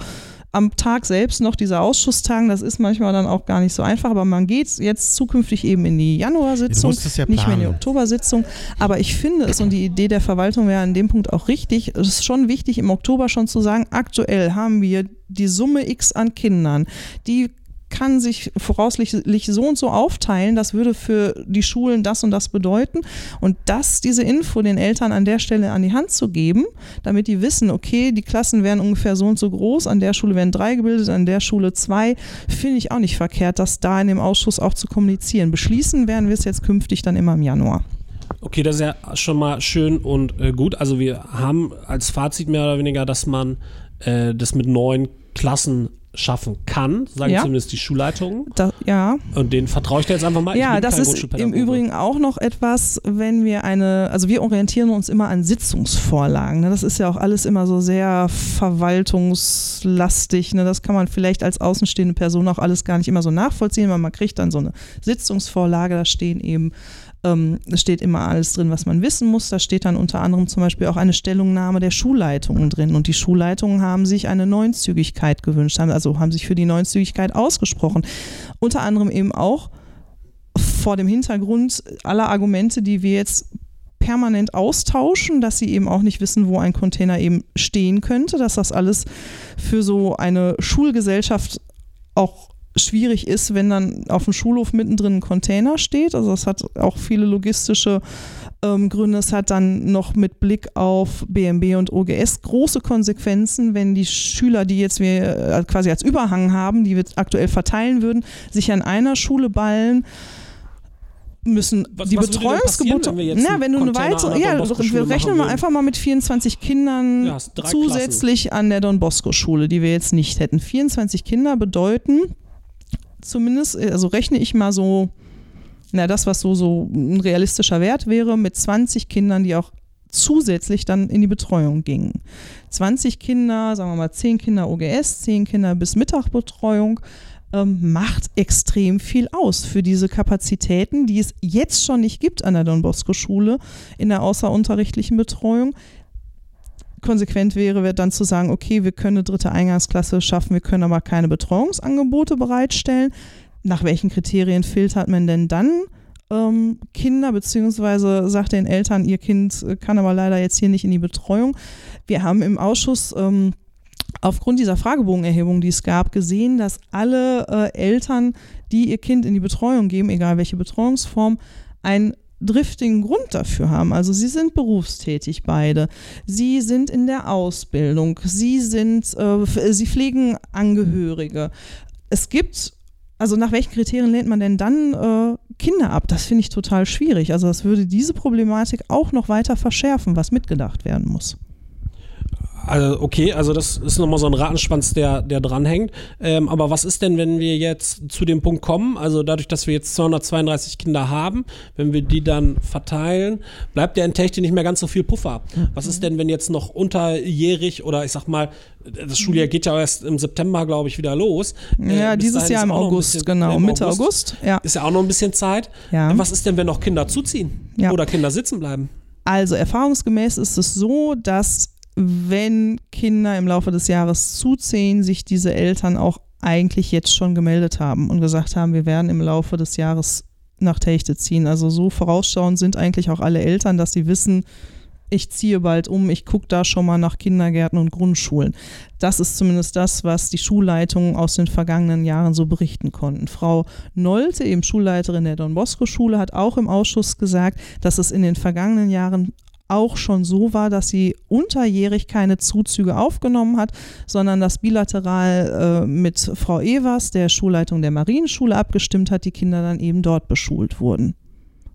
am Tag selbst noch diese Ausschusstagen, das ist manchmal dann auch gar nicht so einfach, aber man geht jetzt zukünftig eben in die Januarsitzung, ja nicht mehr in die Oktobersitzung. Aber ich finde es und die Idee der Verwaltung wäre an dem Punkt auch richtig. Es ist schon wichtig, im Oktober schon zu sagen, aktuell haben wir die Summe X an Kindern, die kann sich voraussichtlich so und so aufteilen, das würde für die Schulen das und das bedeuten. Und das, diese Info den Eltern an der Stelle an die Hand zu geben, damit die wissen, okay, die Klassen wären ungefähr so und so groß, an der Schule werden drei gebildet, an der Schule zwei, finde ich auch nicht verkehrt, das da in dem Ausschuss auch zu kommunizieren. Beschließen werden wir es jetzt künftig dann immer im Januar. Okay, das ist ja schon mal schön und äh, gut. Also wir haben als Fazit mehr oder weniger, dass man äh, das mit neun Klassen schaffen kann, sagen ja. zumindest die Schulleitungen. Da, ja. Und denen vertraue ich dir jetzt einfach mal. Ja, das ist im Übrigen auch noch etwas, wenn wir eine, also wir orientieren uns immer an Sitzungsvorlagen. Ne? Das ist ja auch alles immer so sehr verwaltungslastig. Ne? Das kann man vielleicht als außenstehende Person auch alles gar nicht immer so nachvollziehen, weil man kriegt dann so eine Sitzungsvorlage, da stehen eben ähm, es steht immer alles drin, was man wissen muss. Da steht dann unter anderem zum Beispiel auch eine Stellungnahme der Schulleitungen drin. Und die Schulleitungen haben sich eine Neunzügigkeit gewünscht, haben, also haben sich für die Neunzügigkeit ausgesprochen. Unter anderem eben auch vor dem Hintergrund aller Argumente, die wir jetzt permanent austauschen, dass sie eben auch nicht wissen, wo ein Container eben stehen könnte, dass das alles für so eine Schulgesellschaft auch schwierig ist, wenn dann auf dem Schulhof mittendrin ein Container steht. Also das hat auch viele logistische ähm, Gründe. Es hat dann noch mit Blick auf BMB und OGS große Konsequenzen, wenn die Schüler, die jetzt wir äh, quasi als Überhang haben, die wir aktuell verteilen würden, sich an einer Schule ballen müssen was, die was Betreuungsgebote. Wenn na, wenn du eine weitere, ja, wir rechnen mal einfach mal mit 24 Kindern ja, zusätzlich Klassen. an der Don Bosco Schule, die wir jetzt nicht hätten. 24 Kinder bedeuten zumindest, also rechne ich mal so, na, das, was so, so ein realistischer Wert wäre, mit 20 Kindern, die auch zusätzlich dann in die Betreuung gingen. 20 Kinder, sagen wir mal 10 Kinder OGS, 10 Kinder bis Mittagbetreuung, ähm, macht extrem viel aus für diese Kapazitäten, die es jetzt schon nicht gibt an der Don Bosco Schule in der außerunterrichtlichen Betreuung konsequent wäre, wäre dann zu sagen, okay, wir können eine dritte Eingangsklasse schaffen, wir können aber keine Betreuungsangebote bereitstellen. Nach welchen Kriterien filtert man denn dann ähm, Kinder, beziehungsweise sagt den Eltern, ihr Kind kann aber leider jetzt hier nicht in die Betreuung. Wir haben im Ausschuss ähm, aufgrund dieser Fragebogenerhebung, die es gab, gesehen, dass alle äh, Eltern, die ihr Kind in die Betreuung geben, egal welche Betreuungsform, ein driftigen Grund dafür haben. Also sie sind berufstätig beide, sie sind in der Ausbildung, sie sind, äh, sie pflegen Angehörige. Es gibt, also nach welchen Kriterien lehnt man denn dann äh, Kinder ab? Das finde ich total schwierig. Also das würde diese Problematik auch noch weiter verschärfen, was mitgedacht werden muss. Also okay, also das ist nochmal so ein Ratenspanz, der, der dranhängt. Ähm, aber was ist denn, wenn wir jetzt zu dem Punkt kommen, also dadurch, dass wir jetzt 232 Kinder haben, wenn wir die dann verteilen, bleibt ja in Techte nicht mehr ganz so viel Puffer. Was ist denn, wenn jetzt noch unterjährig oder ich sag mal, das Schuljahr geht ja erst im September, glaube ich, wieder los. Äh, ja, dieses Jahr im August, bisschen, genau, im Mitte August. August. ja. Ist ja auch noch ein bisschen Zeit. Ja. Was ist denn, wenn noch Kinder zuziehen ja. oder Kinder sitzen bleiben? Also erfahrungsgemäß ist es so, dass wenn Kinder im Laufe des Jahres zuziehen, sich diese Eltern auch eigentlich jetzt schon gemeldet haben und gesagt haben, wir werden im Laufe des Jahres nach Techte ziehen. Also so vorausschauend sind eigentlich auch alle Eltern, dass sie wissen, ich ziehe bald um, ich gucke da schon mal nach Kindergärten und Grundschulen. Das ist zumindest das, was die Schulleitungen aus den vergangenen Jahren so berichten konnten. Frau Nolte, eben Schulleiterin der Don Bosco Schule, hat auch im Ausschuss gesagt, dass es in den vergangenen Jahren auch schon so war, dass sie unterjährig keine Zuzüge aufgenommen hat, sondern das bilateral äh, mit Frau Evers, der Schulleitung der Marienschule, abgestimmt hat, die Kinder dann eben dort beschult wurden.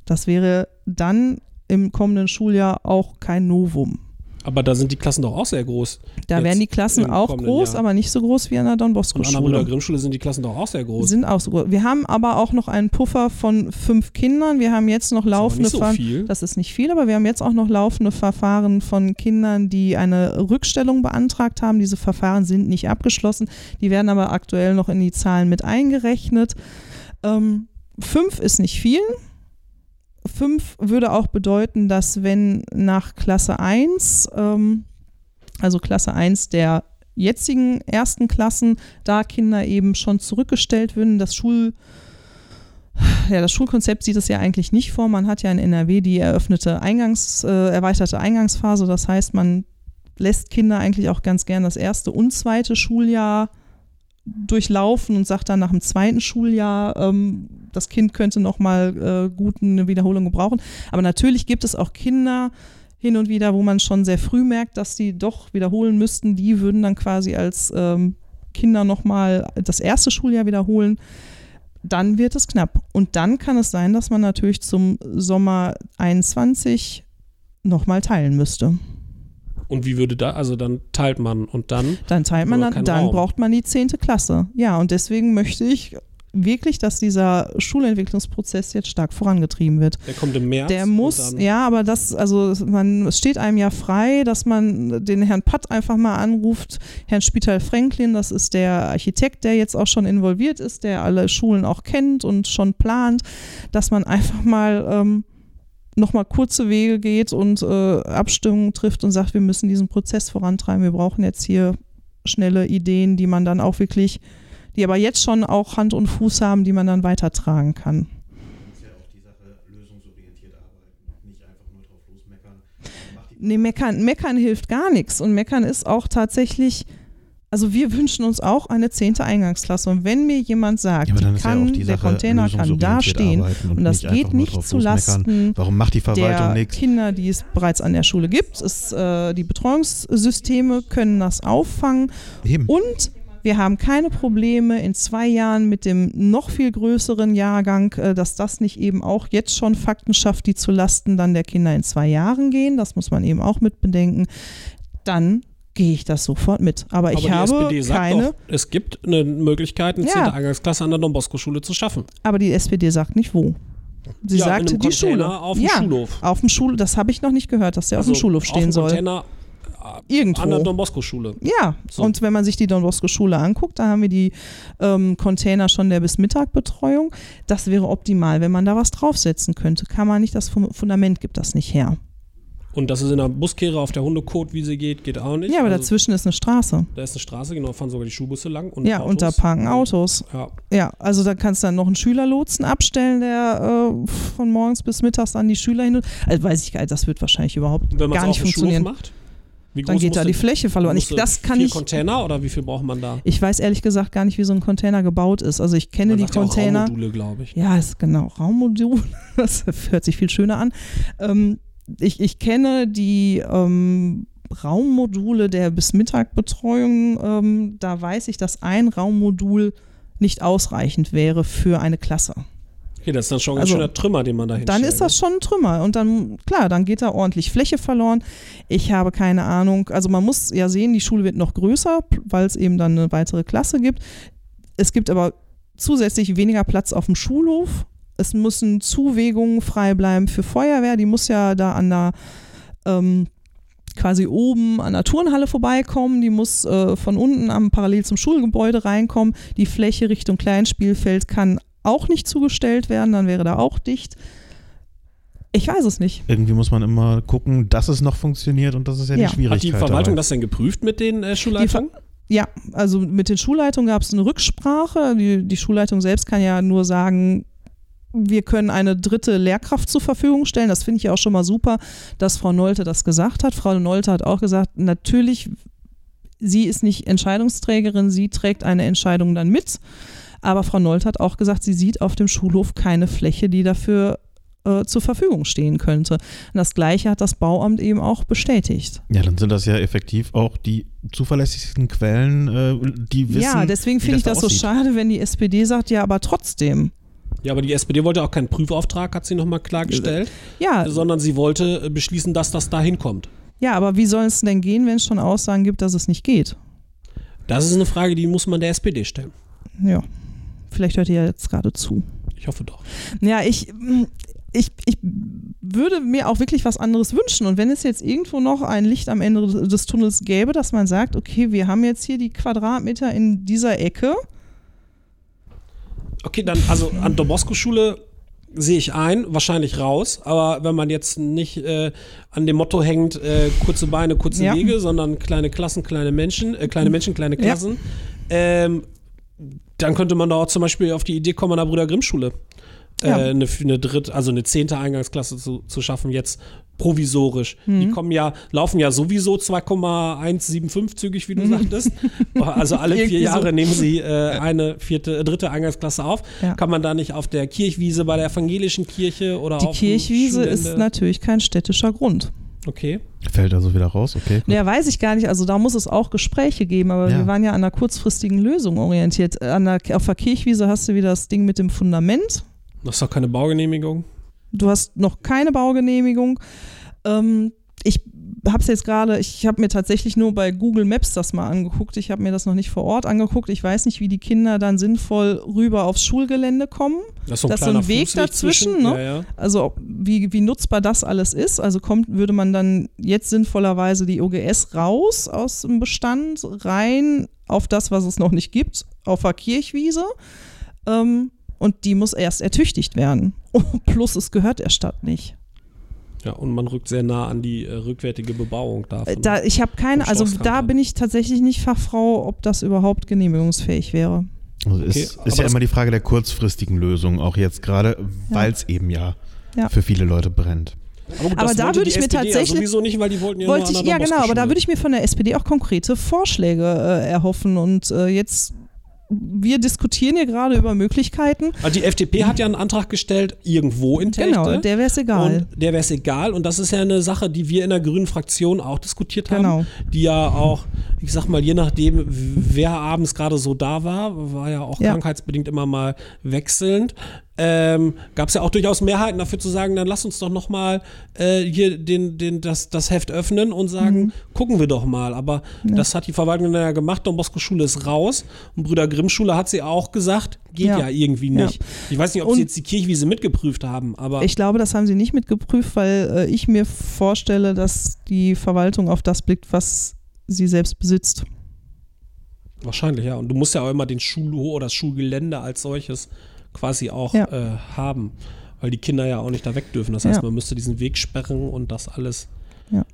Das wäre dann im kommenden Schuljahr auch kein Novum. Aber da sind die Klassen doch auch sehr groß. Da werden die Klassen auch groß, Jahr. aber nicht so groß wie an der Don Bosco Schule. Und an der Grimmschule sind die Klassen doch auch sehr groß. Sind auch so groß. Wir haben aber auch noch einen Puffer von fünf Kindern. Wir haben jetzt noch laufende Verfahren. So das ist nicht viel, aber wir haben jetzt auch noch laufende Verfahren von Kindern, die eine Rückstellung beantragt haben. Diese Verfahren sind nicht abgeschlossen. Die werden aber aktuell noch in die Zahlen mit eingerechnet. Ähm, fünf ist nicht viel. 5 würde auch bedeuten, dass wenn nach Klasse 1, ähm, also Klasse 1 der jetzigen ersten Klassen, da Kinder eben schon zurückgestellt würden. Das Schul ja, das Schulkonzept sieht es ja eigentlich nicht vor. Man hat ja in NRW die eröffnete Eingangs, äh, erweiterte Eingangsphase. Das heißt, man lässt Kinder eigentlich auch ganz gern das erste und zweite Schuljahr durchlaufen und sagt dann nach dem zweiten Schuljahr, ähm, das Kind könnte noch mal äh, gut eine Wiederholung gebrauchen. Aber natürlich gibt es auch Kinder hin und wieder, wo man schon sehr früh merkt, dass die doch wiederholen müssten. Die würden dann quasi als ähm, Kinder noch mal das erste Schuljahr wiederholen dann wird es knapp. Und dann kann es sein, dass man natürlich zum Sommer 21 nochmal teilen müsste. Und wie würde da, also dann teilt man und dann? Dann teilt man, dann, dann braucht man die 10. Klasse. Ja, und deswegen möchte ich wirklich, dass dieser Schulentwicklungsprozess jetzt stark vorangetrieben wird. Der kommt im März. Der muss, ja, aber das, also man, es steht einem ja frei, dass man den Herrn Patt einfach mal anruft, Herrn Spital-Franklin, das ist der Architekt, der jetzt auch schon involviert ist, der alle Schulen auch kennt und schon plant, dass man einfach mal ähm, nochmal kurze Wege geht und äh, Abstimmungen trifft und sagt, wir müssen diesen Prozess vorantreiben, wir brauchen jetzt hier schnelle Ideen, die man dann auch wirklich die aber jetzt schon auch Hand und Fuß haben, die man dann weitertragen kann. Nee, meckern, meckern hilft gar nichts. Und meckern ist auch tatsächlich, also wir wünschen uns auch eine zehnte Eingangsklasse. Und wenn mir jemand sagt, ja, kann, ja der Container kann da stehen und, und das geht nicht zu Lasten der nix? Kinder, die es bereits an der Schule gibt, ist, äh, die Betreuungssysteme können das auffangen. Eben. Und wir haben keine Probleme in zwei Jahren mit dem noch viel größeren Jahrgang, äh, dass das nicht eben auch jetzt schon Fakten schafft, die zu Lasten dann der Kinder in zwei Jahren gehen. Das muss man eben auch mit bedenken. Dann gehe ich das sofort mit. Aber, Aber ich habe SPD keine. Doch, es gibt eine Möglichkeit, eine ja. 10. Eingangsklasse an der Don Bosco Schule zu schaffen. Aber die SPD sagt nicht wo. Sie ja, sagte die Schule. Auf dem ja, Schulhof. Auf dem Schul, das habe ich noch nicht gehört, dass der also auf dem Schulhof stehen auf dem soll. Container Irgendwo. An der Don Bosco-Schule. Ja, so. und wenn man sich die Don Bosco-Schule anguckt, da haben wir die ähm, Container schon der bis Mittag Betreuung. Das wäre optimal, wenn man da was draufsetzen könnte. Kann man nicht, das Fundament gibt das nicht her. Und dass es in der Buskehre auf der Hundekotwiese geht, geht auch nicht. Ja, aber also, dazwischen ist eine Straße. Da ist eine Straße, genau, fahren sogar die Schulbusse lang. Und ja, Autos. und da parken Autos. Ja. ja, also da kannst du dann noch einen Schülerlotsen abstellen, der äh, von morgens bis mittags dann die Schüler hin. Also weiß ich gar nicht, das wird wahrscheinlich überhaupt gar nicht funktionieren. Macht? dann geht da die Fläche verloren. Ich, das kann vier ich, Container oder wie viel braucht man da? Ich weiß ehrlich gesagt gar nicht, wie so ein Container gebaut ist. Also ich kenne man die Container. Ja Raummodule, glaube ich. Ja, ist genau Raummodul. Das hört sich viel schöner an. Ähm, ich, ich kenne die ähm, Raummodule der bis Mittagbetreuung. Ähm, da weiß ich, dass ein Raummodul nicht ausreichend wäre für eine Klasse. Okay, das ist dann schon ein also, schöner Trümmer, den man da hinstellt. Dann ist das schon ein Trümmer und dann, klar, dann geht da ordentlich Fläche verloren. Ich habe keine Ahnung, also man muss ja sehen, die Schule wird noch größer, weil es eben dann eine weitere Klasse gibt. Es gibt aber zusätzlich weniger Platz auf dem Schulhof. Es müssen Zuwägungen frei bleiben für Feuerwehr, die muss ja da an der ähm, quasi oben an der Turnhalle vorbeikommen, die muss äh, von unten am parallel zum Schulgebäude reinkommen. Die Fläche Richtung Kleinspielfeld kann auch nicht zugestellt werden, dann wäre da auch dicht. Ich weiß es nicht. Irgendwie muss man immer gucken, dass es noch funktioniert und das ist ja, ja. die Schwierigkeit. Hat die Verwaltung dabei. das denn geprüft mit den äh, Schulleitungen? Ja, also mit den Schulleitungen gab es eine Rücksprache. Die, die Schulleitung selbst kann ja nur sagen, wir können eine dritte Lehrkraft zur Verfügung stellen. Das finde ich auch schon mal super, dass Frau Nolte das gesagt hat. Frau Nolte hat auch gesagt, natürlich, sie ist nicht Entscheidungsträgerin, sie trägt eine Entscheidung dann mit. Aber Frau Nolt hat auch gesagt, sie sieht auf dem Schulhof keine Fläche, die dafür äh, zur Verfügung stehen könnte. Und das Gleiche hat das Bauamt eben auch bestätigt. Ja, dann sind das ja effektiv auch die zuverlässigsten Quellen, äh, die wissen. Ja, deswegen finde ich das so schade, wenn die SPD sagt, ja, aber trotzdem. Ja, aber die SPD wollte auch keinen Prüfauftrag, hat sie nochmal klargestellt. Ja. Sondern sie wollte beschließen, dass das da hinkommt. Ja, aber wie soll es denn gehen, wenn es schon Aussagen gibt, dass es nicht geht? Das ist eine Frage, die muss man der SPD stellen. Ja. Vielleicht hört ihr ja jetzt gerade zu. Ich hoffe doch. Ja, ich, ich, ich würde mir auch wirklich was anderes wünschen. Und wenn es jetzt irgendwo noch ein Licht am Ende des Tunnels gäbe, dass man sagt, okay, wir haben jetzt hier die Quadratmeter in dieser Ecke. Okay, dann, also an der Bosco-Schule sehe ich ein, wahrscheinlich raus. Aber wenn man jetzt nicht äh, an dem Motto hängt, äh, kurze Beine, kurze ja. Wege, sondern kleine Klassen, kleine Menschen, äh, kleine Menschen, kleine Klassen, ja. ähm, dann könnte man da auch zum Beispiel auf die Idee kommen an der Brüder Grimm Schule. Ja. Äh, eine, eine dritte, also eine zehnte Eingangsklasse zu, zu schaffen, jetzt provisorisch. Mhm. Die kommen ja, laufen ja sowieso 2,175 zügig, wie du mhm. sagtest. Also alle vier Jahre so. nehmen sie äh, eine vierte, äh, dritte Eingangsklasse auf. Ja. Kann man da nicht auf der Kirchwiese bei der evangelischen Kirche oder Die Kirchwiese ist natürlich kein städtischer Grund. Okay. Fällt also wieder raus, okay. Gut. Ja, weiß ich gar nicht. Also da muss es auch Gespräche geben, aber ja. wir waren ja an einer kurzfristigen Lösung orientiert. An der, auf der Kirchwiese hast du wieder das Ding mit dem Fundament. Das ist doch keine Baugenehmigung. Du hast noch keine Baugenehmigung. Ähm, ich habe es jetzt gerade, ich habe mir tatsächlich nur bei Google Maps das mal angeguckt. Ich habe mir das noch nicht vor Ort angeguckt. Ich weiß nicht, wie die Kinder dann sinnvoll rüber aufs Schulgelände kommen. Das ist so ein, das ist ein Weg dazwischen. Ne? Ja, ja. Also wie, wie nutzbar das alles ist. Also kommt, würde man dann jetzt sinnvollerweise die OGS raus aus dem Bestand, rein auf das, was es noch nicht gibt, auf der Kirchwiese. Ähm, und die muss erst ertüchtigt werden. Plus es gehört der Stadt nicht. Ja, und man rückt sehr nah an die äh, rückwärtige Bebauung davon. Äh, da, ich habe keine, also da bin ich tatsächlich nicht Fachfrau, ob das überhaupt genehmigungsfähig wäre. Also okay, ist, ist ja immer die Frage der kurzfristigen Lösung, auch jetzt gerade, weil es eben ja, ja, für viele Leute brennt. Aber, gut, aber da würde ich mir tatsächlich. Ja sowieso nicht, weil die wollten ja wollte ich, Ja, genau, aber da würde ich mir von der SPD auch konkrete Vorschläge äh, erhoffen. Und äh, jetzt wir diskutieren hier gerade über Möglichkeiten. Also die FDP hat ja einen Antrag gestellt, irgendwo in Telchte. Genau, der wäre es egal. Und der wäre es egal. Und das ist ja eine Sache, die wir in der grünen Fraktion auch diskutiert haben. Genau. Die ja auch, ich sag mal, je nachdem, wer abends gerade so da war, war ja auch ja. krankheitsbedingt immer mal wechselnd ähm, gab es ja auch durchaus Mehrheiten dafür zu sagen, dann lass uns doch noch mal äh, hier den, den, das, das Heft öffnen und sagen, mhm. gucken wir doch mal. Aber ja. das hat die Verwaltung dann ja gemacht. Don Bosco Schule ist raus und Brüder Grimm Schule hat sie auch gesagt, geht ja, ja irgendwie nicht. Ja. Ich weiß nicht, ob und sie jetzt die Kirchwiese mitgeprüft haben, aber ich glaube, das haben sie nicht mitgeprüft, weil äh, ich mir vorstelle, dass die Verwaltung auf das blickt, was sie selbst besitzt. Wahrscheinlich, ja. Und du musst ja auch immer den Schulhof oder das Schulgelände als solches quasi auch ja. äh, haben, weil die Kinder ja auch nicht da weg dürfen. Das heißt, ja. man müsste diesen Weg sperren und das alles. Ja.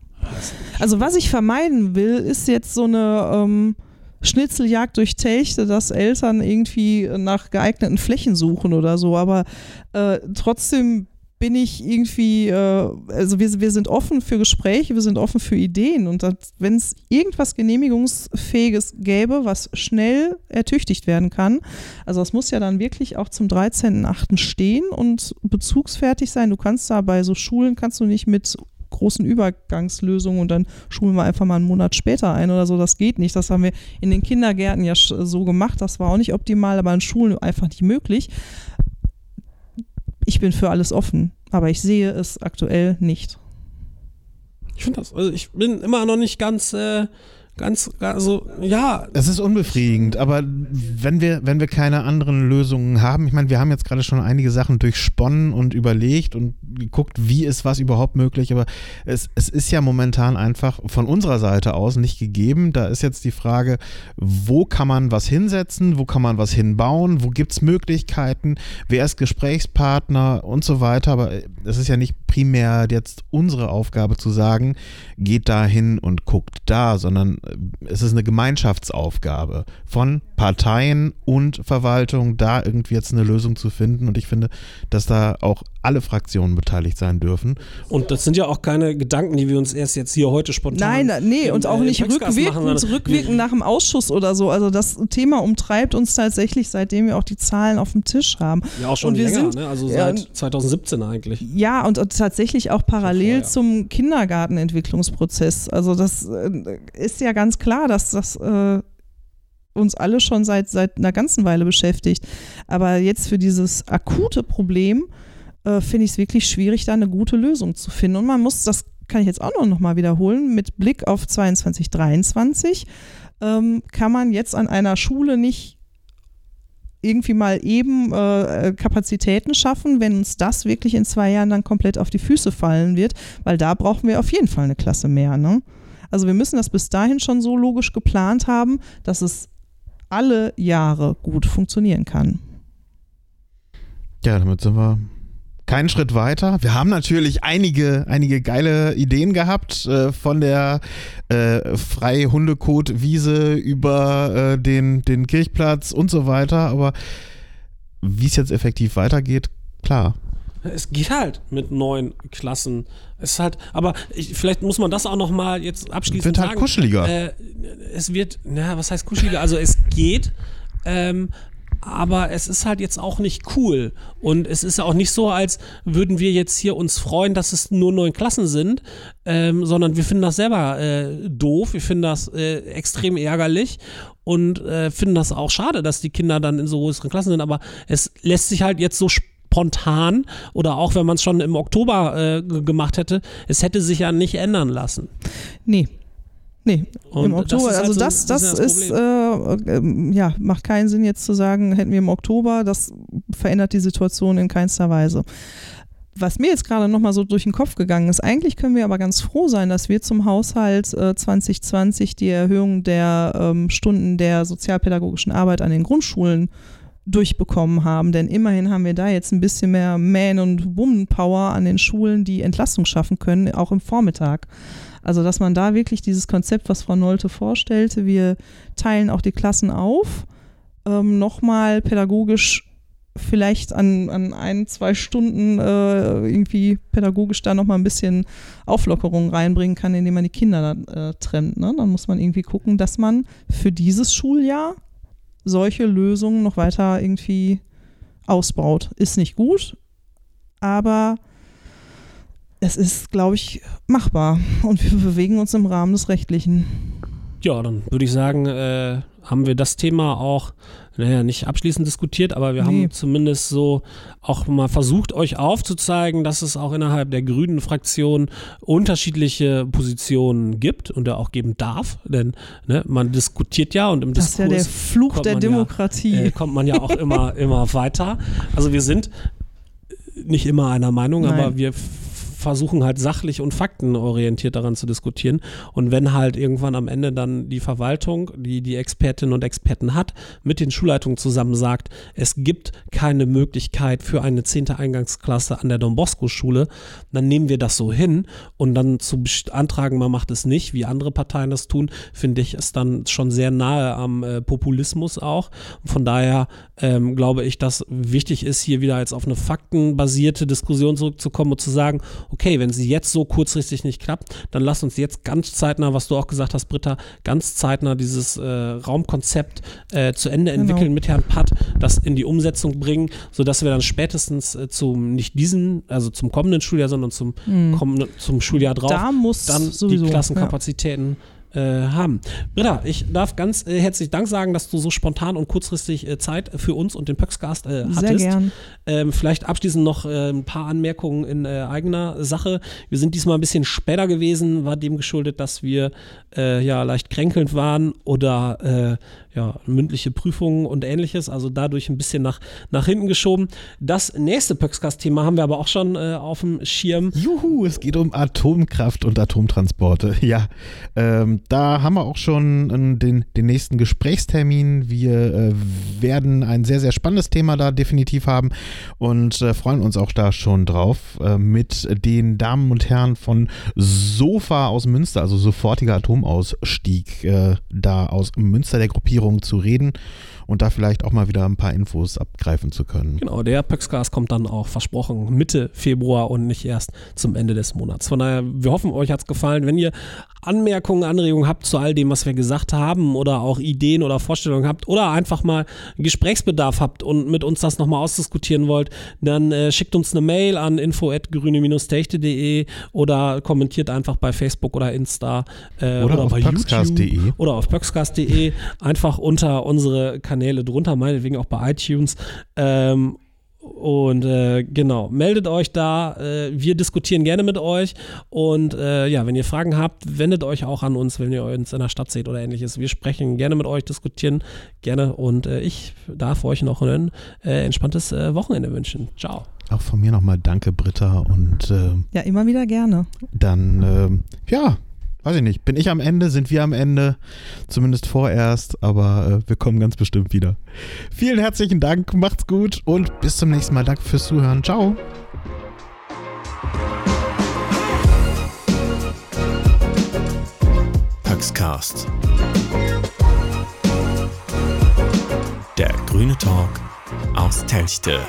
Also was ich vermeiden will, ist jetzt so eine ähm, Schnitzeljagd durch Telchte, dass Eltern irgendwie nach geeigneten Flächen suchen oder so. Aber äh, trotzdem bin ich irgendwie, äh, also wir, wir sind offen für Gespräche, wir sind offen für Ideen und wenn es irgendwas Genehmigungsfähiges gäbe, was schnell ertüchtigt werden kann, also es muss ja dann wirklich auch zum 13.8. stehen und bezugsfertig sein. Du kannst da bei so Schulen, kannst du nicht mit großen Übergangslösungen und dann schulen wir einfach mal einen Monat später ein oder so. Das geht nicht. Das haben wir in den Kindergärten ja so gemacht. Das war auch nicht optimal, aber in Schulen einfach nicht möglich ich bin für alles offen, aber ich sehe es aktuell nicht. Ich finde das, also ich bin immer noch nicht ganz äh, ganz, also ja. Es ist unbefriedigend, aber wenn wir, wenn wir keine anderen Lösungen haben, ich meine, wir haben jetzt gerade schon einige Sachen durchsponnen und überlegt und geguckt, wie ist was überhaupt möglich, aber es, es ist ja momentan einfach von unserer Seite aus nicht gegeben. Da ist jetzt die Frage, wo kann man was hinsetzen, wo kann man was hinbauen, wo gibt es Möglichkeiten, wer ist Gesprächspartner und so weiter, aber es ist ja nicht primär jetzt unsere Aufgabe zu sagen, geht da hin und guckt da, sondern es ist eine Gemeinschaftsaufgabe von Parteien und Verwaltung, da irgendwie jetzt eine Lösung zu finden. Und ich finde, dass da auch alle Fraktionen beteiligt sein dürfen. Und das sind ja auch keine Gedanken, die wir uns erst jetzt hier heute spontan. Nein, nee, und auch äh, nicht rückwirkend, machen, rückwirkend nach dem Ausschuss oder so. Also das Thema umtreibt uns tatsächlich, seitdem wir auch die Zahlen auf dem Tisch haben. Ja, auch schon und wir länger, sind, ne? also seit äh, 2017 eigentlich. Ja, und, tatsächlich auch parallel vorher. zum Kindergartenentwicklungsprozess. Also das äh, ist ja ganz klar, dass das äh, uns alle schon seit, seit einer ganzen Weile beschäftigt. Aber jetzt für dieses akute Problem äh, finde ich es wirklich schwierig, da eine gute Lösung zu finden. Und man muss, das kann ich jetzt auch noch mal wiederholen, mit Blick auf 22, 23 ähm, kann man jetzt an einer Schule nicht irgendwie mal eben äh, Kapazitäten schaffen, wenn uns das wirklich in zwei Jahren dann komplett auf die Füße fallen wird, weil da brauchen wir auf jeden Fall eine Klasse mehr. Ne? Also wir müssen das bis dahin schon so logisch geplant haben, dass es alle Jahre gut funktionieren kann. Ja, damit sind wir keinen Schritt weiter. Wir haben natürlich einige, einige geile Ideen gehabt, äh, von der äh, Freihundekot-Wiese über äh, den, den Kirchplatz und so weiter. Aber wie es jetzt effektiv weitergeht, klar. Es geht halt mit neun Klassen. Es ist halt, aber ich, vielleicht muss man das auch noch mal jetzt abschließend wird halt sagen. kuscheliger. Äh, es wird, na, was heißt kuscheliger? Also es geht, ähm, aber es ist halt jetzt auch nicht cool. Und es ist auch nicht so, als würden wir jetzt hier uns freuen, dass es nur neun Klassen sind, ähm, sondern wir finden das selber äh, doof, wir finden das äh, extrem ärgerlich und äh, finden das auch schade, dass die Kinder dann in so größeren Klassen sind. Aber es lässt sich halt jetzt so spontan oder auch wenn man es schon im Oktober äh, gemacht hätte, es hätte sich ja nicht ändern lassen. Nee, Nee, Und im Oktober. das ist halt also so das, das das ist, äh, ähm, ja, macht keinen Sinn jetzt zu sagen, hätten wir im Oktober. Das verändert die Situation in keinster Weise. Was mir jetzt gerade nochmal so durch den Kopf gegangen ist, eigentlich können wir aber ganz froh sein, dass wir zum Haushalt äh, 2020 die Erhöhung der ähm, Stunden der sozialpädagogischen Arbeit an den Grundschulen durchbekommen haben. Denn immerhin haben wir da jetzt ein bisschen mehr Man- und Woman-Power an den Schulen, die Entlastung schaffen können, auch im Vormittag. Also, dass man da wirklich dieses Konzept, was Frau Nolte vorstellte, wir teilen auch die Klassen auf, ähm, nochmal pädagogisch vielleicht an, an ein, zwei Stunden äh, irgendwie pädagogisch da nochmal ein bisschen Auflockerung reinbringen kann, indem man die Kinder dann äh, trennt. Ne? Dann muss man irgendwie gucken, dass man für dieses Schuljahr solche Lösungen noch weiter irgendwie ausbaut. Ist nicht gut, aber es ist, glaube ich, machbar und wir bewegen uns im Rahmen des Rechtlichen. Ja, dann würde ich sagen, äh, haben wir das Thema auch, naja, nicht abschließend diskutiert, aber wir Nee. haben zumindest so auch mal versucht, euch aufzuzeigen, dass es auch innerhalb der grünen Fraktion unterschiedliche Positionen gibt und er auch geben darf, denn ne, man diskutiert ja und im Das ist ja der Diskurs Fluch der man ja, Demokratie. äh, kommt man ja auch immer, immer weiter. Also wir sind nicht immer einer Meinung, Nein. aber wir versuchen halt sachlich und faktenorientiert daran zu diskutieren. Und wenn halt irgendwann am Ende dann die Verwaltung, die die Expertinnen und Experten hat, mit den Schulleitungen zusammen sagt, es gibt keine Möglichkeit für eine zehnte Eingangsklasse an der Don Bosco Schule, dann nehmen wir das so hin und dann zu beantragen, man macht es nicht, wie andere Parteien das tun, finde ich, ist dann schon sehr nahe am äh, Populismus auch. Von daher ähm, glaube ich, dass wichtig ist, hier wieder jetzt auf eine faktenbasierte Diskussion zurückzukommen und zu sagen, okay, wenn sie jetzt so kurzfristig nicht klappt, dann lass uns jetzt ganz zeitnah, was du auch gesagt hast, Britta, ganz zeitnah dieses äh, Raumkonzept äh, zu Ende Genau. entwickeln mit Herrn Patt, das in die Umsetzung bringen, sodass wir dann spätestens äh, zum, nicht diesen, also zum kommenden Schuljahr, sondern zum, kommenden, zum Schuljahr drauf, Mhm. da muss dann sowieso. die Klassenkapazitäten äh, haben. Britta, ich darf ganz äh, herzlich Dank sagen, dass du so spontan und kurzfristig äh, Zeit für uns und den Pöxcast äh, hattest. Sehr gern. Ähm, vielleicht abschließend noch äh, ein paar Anmerkungen in äh, eigener Sache. Wir sind diesmal ein bisschen später gewesen, war dem geschuldet, dass wir äh, ja leicht kränkelnd waren oder äh, ja, mündliche Prüfungen und ähnliches, also dadurch ein bisschen nach, nach hinten geschoben. Das nächste Pöxcast-Thema haben wir aber auch schon äh, auf dem Schirm. Juhu, es geht um Atomkraft und Atomtransporte. Ja, ähm, da haben wir auch schon äh, den, den nächsten Gesprächstermin. Wir äh, werden ein sehr, sehr spannendes Thema da definitiv haben und äh, freuen uns auch da schon drauf, äh, mit den Damen und Herren von SOFA aus Münster, also sofortiger Atomausstieg, äh, da aus Münster der Gruppierung zu reden und da vielleicht auch mal wieder ein paar Infos abgreifen zu können. Genau, der Pöxcast kommt dann auch versprochen Mitte Februar und nicht erst zum Ende des Monats. Von daher, wir hoffen, euch hat es gefallen. Wenn ihr Anmerkungen, Anregungen habt zu all dem, was wir gesagt haben oder auch Ideen oder Vorstellungen habt oder einfach mal Gesprächsbedarf habt und mit uns das nochmal ausdiskutieren wollt, dann äh, schickt uns eine Mail an info.grüne-techte.de oder kommentiert einfach bei Facebook oder Insta äh, Oder oder, auf bei. YouTube oder auf pöxcast.de einfach unter unsere Kanäle drunter, meinetwegen auch bei iTunes. Ähm, und äh, genau, meldet euch da. Äh, wir diskutieren gerne mit euch. Und äh, ja, wenn ihr Fragen habt, wendet euch auch an uns, wenn ihr uns in der Stadt seht oder ähnliches. Wir sprechen gerne mit euch, diskutieren gerne. Und äh, ich darf euch noch ein äh, entspanntes äh, Wochenende wünschen. Ciao. Auch von mir nochmal danke, Britta. Und äh, Ja, immer wieder gerne. dann, ähm, ja, weiß ich nicht, bin ich am Ende, sind wir am Ende, zumindest vorerst, aber äh, wir kommen ganz bestimmt wieder. Vielen herzlichen Dank, macht's gut und bis zum nächsten Mal. Danke fürs Zuhören. Ciao. Paxcast. Der grüne Talk aus Telchte.